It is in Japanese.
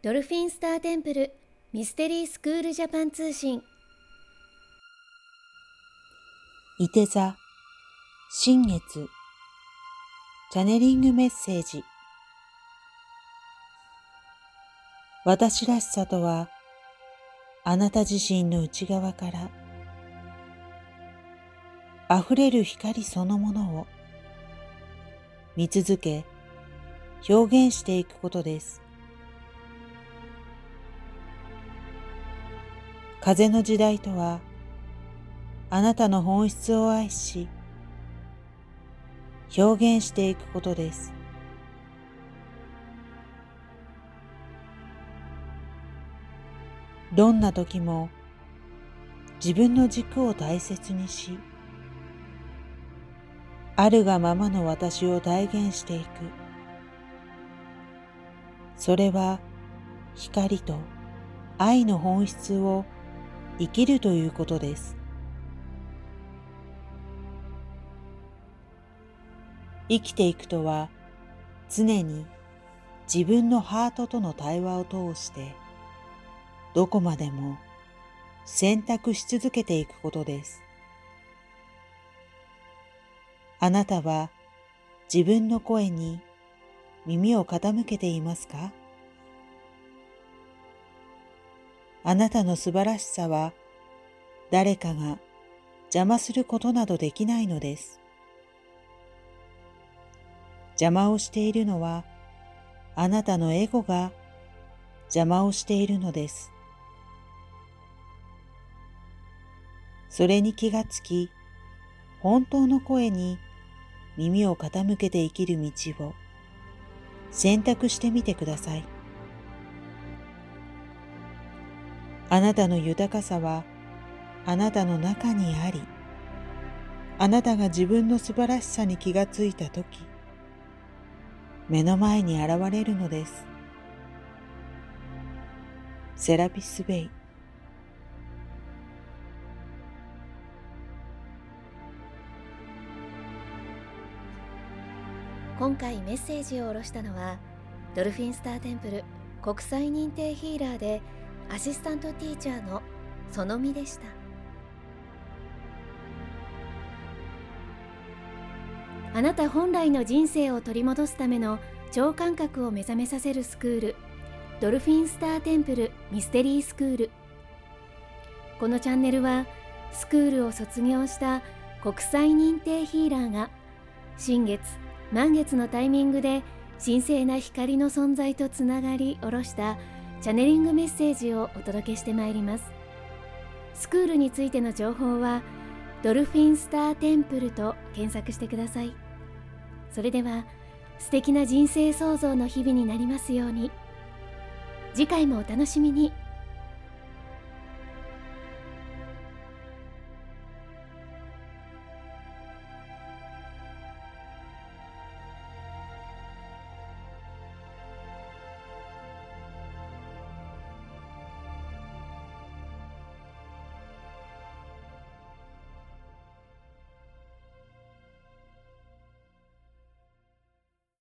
ドルフィンスターテンプルミステリースクールジャパン通信。いて座新月。チャネリングメッセージ。私らしさとはあなた自身の内側から溢れる光そのものを見続け表現していくことです。風の時代とはあなたの本質を愛し表現していくことです。どんな時も自分の軸を大切にし、あるがままの私を体現していく。それは光と愛の本質を生きるということです。生きていくとは常に自分のハートとの対話を通してどこまでも選択し続けていくことです。あなたは自分の声に耳を傾けていますか？あなたの素晴らしさは誰かが邪魔することなどできないのです。邪魔をしているのはあなたのエゴが邪魔をしているのです。それに気がつき、本当の声に耳を傾けて生きる道を選択してみてください。あなたの豊かさはあなたの中にあり、あなたが自分の素晴らしさに気がついたとき、目の前に現れるのです。セラピス・ベイ今回メッセージを下ろしたのはドルフィンスターテンプル国際認定ヒーラーでアシスタントティーチャーのそのみでした。あなた本来の人生を取り戻すための超感覚を目覚めさせるスクールドルフィンスターテンプルミステリースクール。このチャンネルはスクールを卒業した国際認定ヒーラーが新月満月のタイミングで神聖な光の存在とつながり下ろしたチャネリングメッセージをお届けしてまいります。スクールについての情報はドルフィンスターテンプルと検索してください。それでは素敵な人生創造の日々になりますように。次回もお楽しみに。